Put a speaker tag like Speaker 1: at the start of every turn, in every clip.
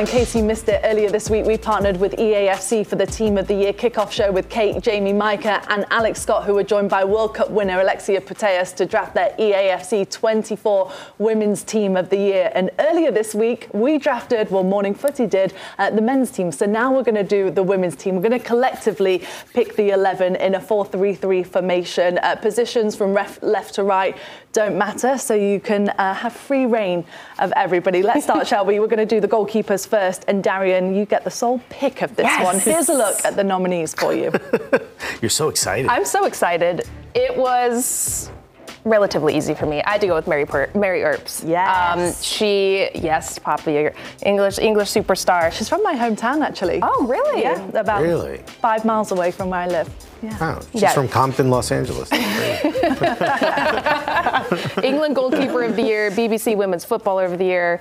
Speaker 1: in case you missed it earlier this week, we partnered with EAFC for the Team of the Year kickoff show with Kate, Jamie Micah, and Alex Scott, who were joined by World Cup winner Alexia Putellas to draft their EAFC 24 Women's Team of the Year. And earlier this week, we drafted, well, Morning Footy did, uh, the men's team. So now we're going to do the women's team. We're going to collectively pick the 11 in a 4 3 3 formation. Uh, positions from ref- left to right don't matter, so you can uh, have free reign of everybody. Let's start, shall we? We're going to do the goalkeepers first, and Darian, you get the sole pick of this
Speaker 2: yes.
Speaker 1: one. Here's a look at the nominees for you.
Speaker 3: You're so excited.
Speaker 2: I'm so excited. It was relatively easy for me. I had to go with Mary per- Mary Earps.
Speaker 1: Yes.
Speaker 2: Um, she, yes, Poppy, English English superstar.
Speaker 1: She's from my hometown, actually.
Speaker 2: Oh, really?
Speaker 1: Yeah, about
Speaker 3: Really?
Speaker 1: five miles away from where I live. Yeah.
Speaker 3: Oh, she's
Speaker 2: Yeah.
Speaker 3: from Compton, Los Angeles.
Speaker 2: England goalkeeper of the year, BBC Women's Footballer of the Year.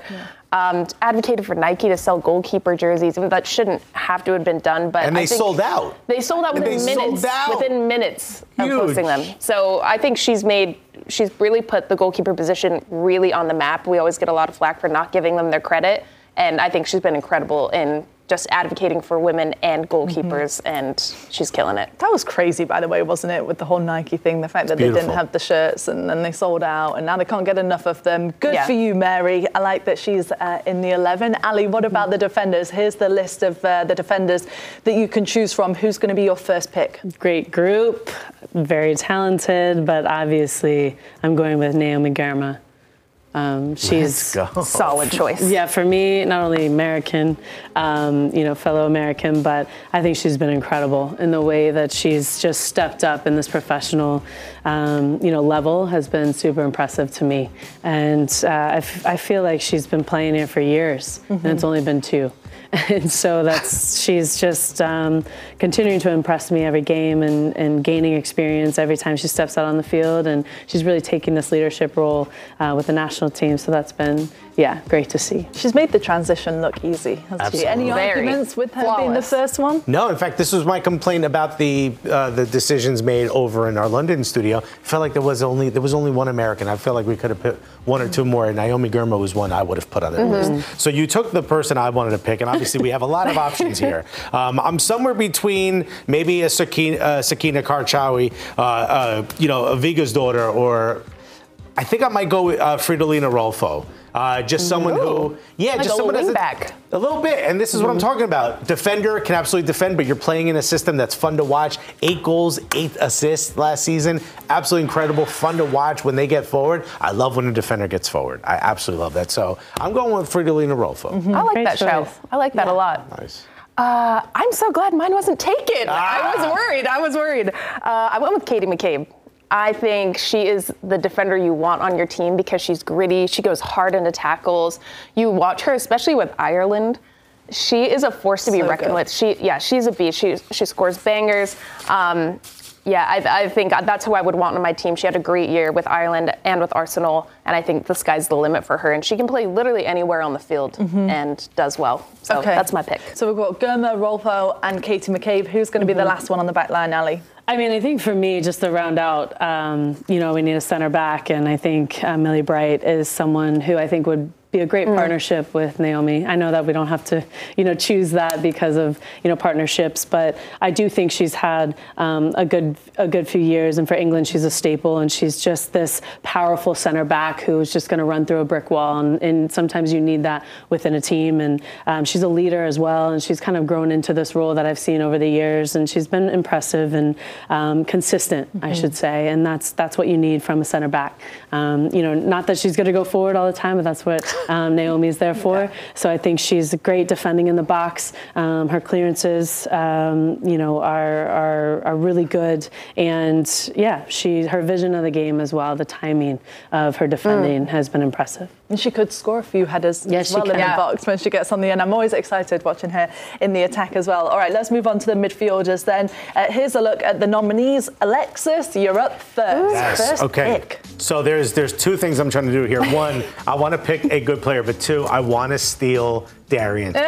Speaker 2: Um, advocated for Nike to sell goalkeeper jerseys. I mean, that shouldn't have to have been done, but
Speaker 3: And
Speaker 2: I
Speaker 3: they
Speaker 2: think
Speaker 3: sold out.
Speaker 2: They sold out within minutes.
Speaker 3: out.
Speaker 2: Within minutes of posting them. So I think she's made. She's really put the goalkeeper position really on the map. We always get a lot of flack for not giving them their credit, and I think she's been incredible in just advocating for women and goalkeepers, and she's killing it.
Speaker 1: That was crazy, by the way, wasn't it? With the whole Nike thing, the fact that they didn't have the shirts and then they sold out, and now they can't get enough of them. Good
Speaker 2: Yeah.
Speaker 1: for you, Mary. I like that she's uh, in the 11. Ali, what about the defenders? Here's the list of uh, the defenders that you can choose from. Who's going to be your first pick?
Speaker 4: Great group, very talented, but obviously I'm going with Naomi Garma. Um, she's
Speaker 3: Let's.
Speaker 2: Solid choice.
Speaker 4: yeah, for me, not only American, um, you know, fellow American, but I think she's been incredible in the way that she's just stepped up in this professional, um, you know, level has been super impressive to me. And uh, I, f- I feel like she's been playing here for years, and it's only been two. And so that's she's just um, continuing to impress me every game and, and gaining experience every time she steps out on the field. And she's really taking this leadership role uh, with the national team. So that's been, yeah, great to see.
Speaker 1: She's made the transition look easy, hasn't she? Any
Speaker 3: Absolutely.
Speaker 2: Very
Speaker 1: arguments with her being the first one?
Speaker 3: No, in fact, this was my complaint about the uh, the decisions made over in our London studio. I felt like there was only there was only one American. I felt like we could have put one or two more. And Naomi Girma was one I would have put on that list. So you took the person I wanted to pick, and obviously we have a lot of options here. Um, I'm somewhere between maybe a Sakina, uh, Sakina Karchaoui, uh, uh, you know, a Viga's daughter, or I think I might go with uh, Fridolina Rolfo. Uh, just someone who, yeah,
Speaker 2: Like
Speaker 3: just
Speaker 2: a
Speaker 3: someone
Speaker 2: wing
Speaker 3: that's
Speaker 2: back.
Speaker 3: a little bit, and this is what I'm talking about. Defender can absolutely defend, but you're playing in a system that's fun to watch. Eight goals, eight assists last season. Absolutely incredible, fun to watch when they get forward. I love when a defender gets forward. I absolutely love that. So I'm going with Fridolina Rolfo.
Speaker 2: I like
Speaker 4: Great
Speaker 2: that show. I like that a lot.
Speaker 3: Nice.
Speaker 2: Uh, I'm so glad mine wasn't taken. I was
Speaker 3: Ah.
Speaker 2: worried. I was worried. Uh, I went with Katie McCabe. I think she is the defender you want on your team because she's gritty. She goes hard into tackles. You watch her, especially with Ireland. She is a force to be
Speaker 1: So
Speaker 2: reckoned
Speaker 1: good.
Speaker 2: with. She, yeah, she's a beast. She she scores bangers. Um, yeah, I, I think that's who I would want on my team. She had a great year with Ireland and with Arsenal, and I think the sky's the limit for her. And she can play literally anywhere on the field and does well. So that's my pick.
Speaker 1: So we've got Girma, Rolfo, and Katie McCabe. Who's going to be the last one on the back line, Ali?
Speaker 4: I mean, I think for me, just to round out, um, you know, we need a center back, and I think uh, Millie Bright is someone who I think would be a great partnership with Naomi. I know that we don't have to, you know, choose that because of you know partnerships, but I do think she's had um, a good a good few years, and for England, she's a staple, and she's just this powerful center back who's just going to run through a brick wall, and, and sometimes you need that within a team, and um, she's a leader as well, and she's kind of grown into this role that I've seen over the years, and she's been impressive and um, consistent, I should say, and that's that's what you need from a center back. Um, you know, not that she's going to go forward all the time, but that's what um, Naomi's there for. So I think she's great defending in the box. Um, her clearances, um, you know, are, are are really good, and yeah, she her vision of the game as well, the timing of her defending has been impressive.
Speaker 1: And she could score a few headers
Speaker 4: Yes,
Speaker 1: as
Speaker 4: she
Speaker 1: well in
Speaker 4: can.
Speaker 1: the box when she gets on the end. I'm always excited watching her in the attack as well. All right, let's move on to the midfielders then. Uh, here's a look at the nominees. Alexis, you're up first.
Speaker 3: Yes.
Speaker 1: First
Speaker 3: okay.
Speaker 1: pick.
Speaker 3: So there's there's two things I'm trying to do here. One, I want to pick a good player, but two, I want to steal Darian's pick.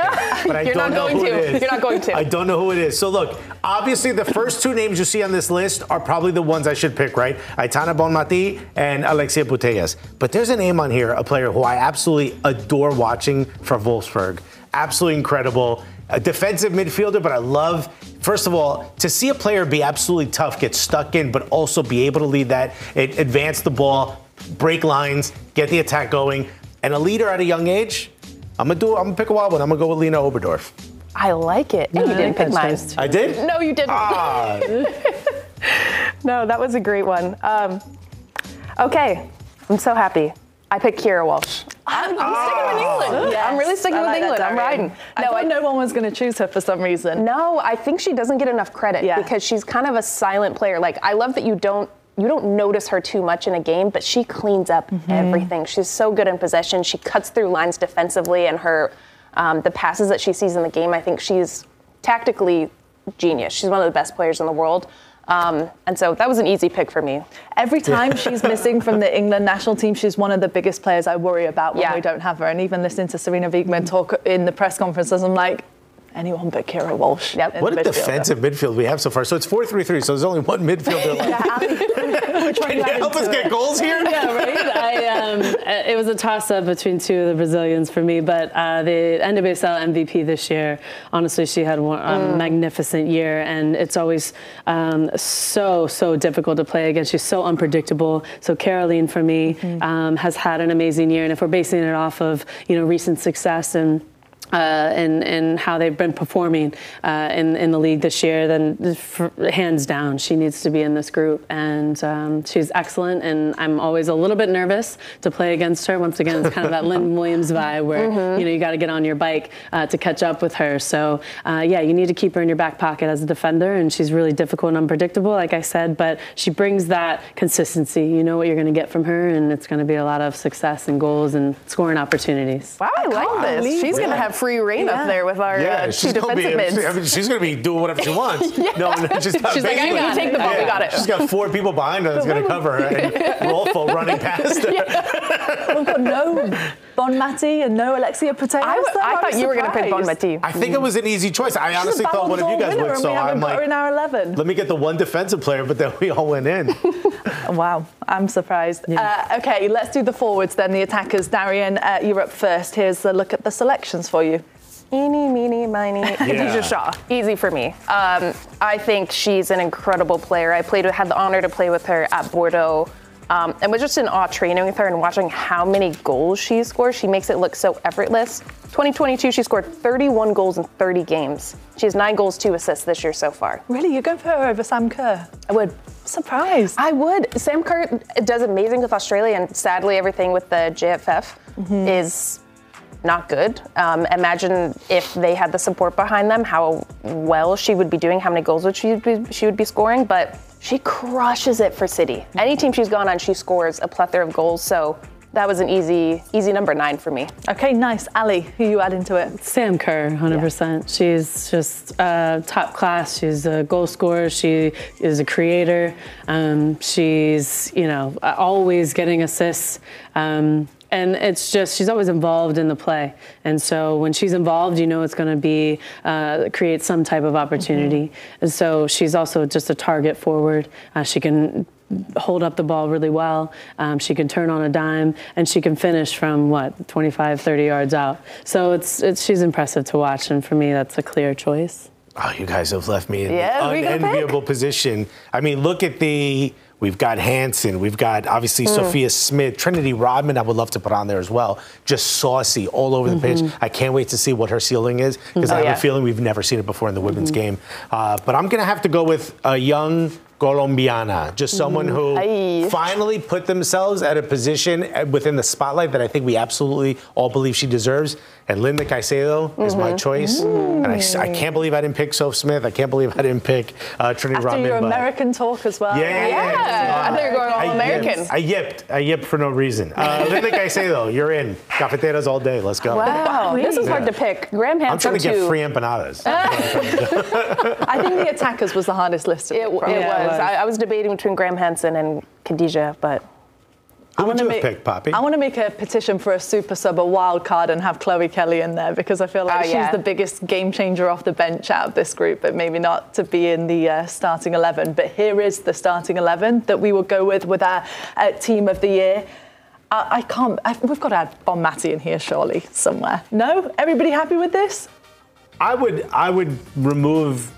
Speaker 3: But I
Speaker 2: You're
Speaker 3: don't
Speaker 2: not
Speaker 3: know
Speaker 2: going
Speaker 3: who
Speaker 2: to.
Speaker 3: it is.
Speaker 2: You're not going to.
Speaker 3: I don't know who it is. So look, obviously the first two names you see on this list are probably the ones I should pick, right? Aitana Bonmati and Alexia Putellas. But there's a name on here, a player who I absolutely adore watching for Wolfsburg. absolutely incredible. A defensive midfielder, but I love, first of all, to see a player be absolutely tough, get stuck in, but also be able to lead that, advance the ball, break lines, get the attack going. And a leader at a young age, I'm gonna do. I'm gonna pick a wild one. I'm gonna go with Lena Oberdorf.
Speaker 2: I like it. And
Speaker 4: No,
Speaker 2: you didn't pick mine.
Speaker 3: I did.
Speaker 2: No, you didn't.
Speaker 3: Ah,
Speaker 2: No, that was a great one. Um, okay, I'm so happy. I picked Keira Walsh. I'm, I'm sticking with England.
Speaker 1: Yes,
Speaker 2: I'm really sticking
Speaker 1: I
Speaker 2: with
Speaker 1: like
Speaker 2: England. I'm
Speaker 1: Darian.
Speaker 2: riding.
Speaker 1: I
Speaker 2: No,
Speaker 1: thought
Speaker 2: I,
Speaker 1: no one was going to choose her for some reason.
Speaker 2: no, I think she doesn't get enough credit
Speaker 1: Yeah.
Speaker 2: because she's kind of a silent player. Like I love that you don't you don't notice her too much in a game, but she cleans up
Speaker 1: Mm-hmm.
Speaker 2: everything. She's so good in possession. She cuts through lines defensively, and her um, the passes that she sees in the game, I think she's tactically genius. She's one of the best players in the world. Um, and so that was an easy pick for me.
Speaker 1: Every time she's missing from the England national team, she's one of the biggest players I worry about when
Speaker 2: Yeah.
Speaker 1: we don't have her. And even listening to Sarina Wiegman talk in the press conferences, I'm like, anyone but Keira Walsh.
Speaker 2: Yep.
Speaker 3: what a
Speaker 1: midfielder.
Speaker 3: defensive midfield we have so far. So it's 4-3-3. So there's only one midfielder left.
Speaker 1: Yeah, Ali, which one
Speaker 3: Can
Speaker 1: you
Speaker 3: you help
Speaker 1: to
Speaker 3: us
Speaker 1: it?
Speaker 3: get goals here?
Speaker 4: yeah, right. I, um, it was a toss-up between two of the Brazilians for me, but uh, the NWSL MVP this year, honestly, she had one, a magnificent year, and it's always um, so so difficult to play against. She's so unpredictable. So Kerolin, for me, um, has had an amazing year, and if we're basing it off of you know recent success and uh, and, and how they've been performing uh, in, in the league this year, then hands down, she needs to be in this group. And um, she's excellent. And I'm always a little bit nervous to play against her. Once again, it's kind of that Lynn Williams vibe where you know you got to get on your bike uh, to catch up with her. So uh, yeah, you need to keep her in your back pocket as a defender. And she's really difficult and unpredictable, like I said. But she brings that consistency. You know what you're going to get from her, and it's going to be a lot of success and goals and scoring opportunities.
Speaker 2: Wow, I like this.
Speaker 1: believe
Speaker 2: She's going to have free reign
Speaker 1: Yeah.
Speaker 2: up there with our
Speaker 3: Yeah,
Speaker 2: uh, two
Speaker 3: she's gonna be.
Speaker 2: mids.
Speaker 3: I mean, she's gonna be doing whatever she wants. No, no, she's not.
Speaker 2: She's like, I got it. Take the ball, we got it.
Speaker 3: She's got four people behind her that's gonna cover her, and Rolfo running past her.
Speaker 1: We've got no Bonmati and no Alexia Putellas.
Speaker 2: I, w-
Speaker 1: though.
Speaker 2: I thought you were going to pick Bon
Speaker 1: surprised.
Speaker 2: Mati.
Speaker 3: I think it was an easy choice. I
Speaker 1: She's
Speaker 3: honestly thought one of you guys would,
Speaker 1: winner,
Speaker 3: so
Speaker 1: and we
Speaker 3: I'm like,
Speaker 1: in our 11.
Speaker 3: let me get the one defensive player, but then we all went in.
Speaker 1: Wow, I'm surprised. Uh, okay, let's do the forwards then, the attackers. Darian, uh, you're up first. Here's a look at the selections for you.
Speaker 2: Eeny, meeny, miny, Khadija Shaw. Easy for me. Um, I think she's an incredible player. I played, had the honor to play with her at Bordeaux. Um, and was just in awe training with her and watching how many goals she scores. She makes it look so effortless. 2022, she scored 31 goals in 30 games. She has nine goals, two assists this year so far.
Speaker 1: Really, you're going for her over Sam Kerr?
Speaker 2: I would.
Speaker 1: Surprised.
Speaker 2: I would. Sam Kerr does amazing with Australia, and sadly, everything with the JFF is not good. Um, imagine if they had the support behind them, how well she would be doing, how many goals would she be, she would be scoring. But she crushes it for City. Any team she's gone on, she scores a plethora of goals. So that was an easy, easy number nine for me.
Speaker 1: Okay, nice. Ali, who you add into it?
Speaker 4: Sam Kerr, 100%. She's just uh, top class. She's a goal scorer. She is a creator. Um, she's, you know, always getting assists. Um, and it's just she's always involved in the play, and so when she's involved, you know it's going to be uh, create some type of opportunity. And so she's also just a target forward. Uh, she can hold up the ball really well. Um, she can turn on a dime and she can finish from what 25, 30 yards out. So it's, it's she's impressive to watch, and for me, that's a clear choice.
Speaker 3: Oh, you guys have left me in
Speaker 2: Yeah,
Speaker 3: an
Speaker 2: we pick.
Speaker 3: unenviable position. I mean, look at the. We've got Hansen. We've got obviously
Speaker 2: Hmm.
Speaker 3: Sophia Smith, Trinity Rodman. I would love to put on there as well. Just saucy all over the pitch. I can't wait to see what her ceiling is because I have
Speaker 2: Mm-hmm. Oh, yeah.
Speaker 3: a feeling we've never seen it before in the women's
Speaker 2: Mm-hmm.
Speaker 3: game. Uh, but I'm gonna have to go with a young Colombiana, just someone who
Speaker 2: Aye.
Speaker 3: finally put themselves at a position uh, within the spotlight that I think we absolutely all believe she deserves. And Linda Caicedo is
Speaker 2: Mm-hmm.
Speaker 3: my choice. And I, s- I can't believe I didn't pick Soph Smith. I can't believe I didn't pick uh, Trinity
Speaker 1: After
Speaker 3: Rodman.
Speaker 1: your
Speaker 3: but-
Speaker 1: American talk as well.
Speaker 3: Yeah, yeah, yeah.
Speaker 2: Yeah, I thought you were going all
Speaker 3: I
Speaker 2: American.
Speaker 3: Yipped. I yipped. I yipped for no reason. Uh, Linda Caicedo, you're in. Cafeteras all day. Let's go.
Speaker 2: Wow, this is hard
Speaker 3: Yeah.
Speaker 2: to pick. Graham
Speaker 3: I'm trying to get
Speaker 2: too.
Speaker 3: free empanadas.
Speaker 1: I think the attackers was the hardest list.
Speaker 2: It, it was.
Speaker 1: From.
Speaker 4: Yeah, it was.
Speaker 2: I, I was debating between Graham Hansen and Khadija, but
Speaker 3: Who would
Speaker 1: wanna make-
Speaker 3: picked, Poppy?
Speaker 1: I want to make a petition for a super sub, a wild card, and have Chloe Kelly in there because I feel like
Speaker 2: Oh,
Speaker 1: she's
Speaker 2: yeah.
Speaker 1: the biggest game changer off the bench out of this group, but maybe not to be in the uh, starting 11. But here is the starting 11 that we will go with with our uh, team of the year. I, I can't. I, we've got to add Bonmati in here, surely, somewhere. No? Everybody happy with this?
Speaker 3: I would I would remove.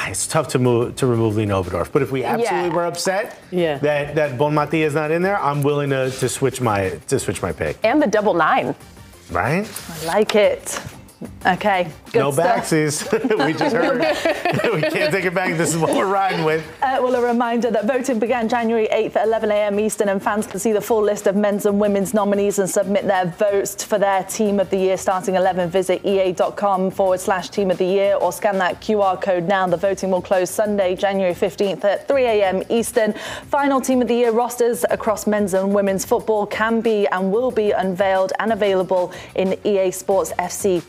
Speaker 3: Ah, It's tough to move to remove Lena Oberdorf, but if we absolutely
Speaker 2: Yeah.
Speaker 3: were upset
Speaker 4: Yeah.
Speaker 3: that that Bonmati is not in there, I'm willing to, to switch my to switch my pick.
Speaker 2: And the double nine.
Speaker 3: Right?
Speaker 1: I like it. Okay, good
Speaker 3: no
Speaker 1: stuff.
Speaker 3: backsies. we just heard. we can't take it back. This is what we're riding with.
Speaker 1: Uh, well, a reminder that voting began January 8th at 11 a.m. Eastern, and fans can see the full list of men's and women's nominees and submit their votes for their team of the year starting 11. Visit ea.com forward slash team of the year or scan that QR code now. The voting will close Sunday, January 15th at 3 a.m. Eastern. Final team of the year rosters across men's and women's football can be and will be unveiled and available in EA Sports FC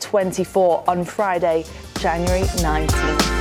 Speaker 1: 24 on Friday, January 19th.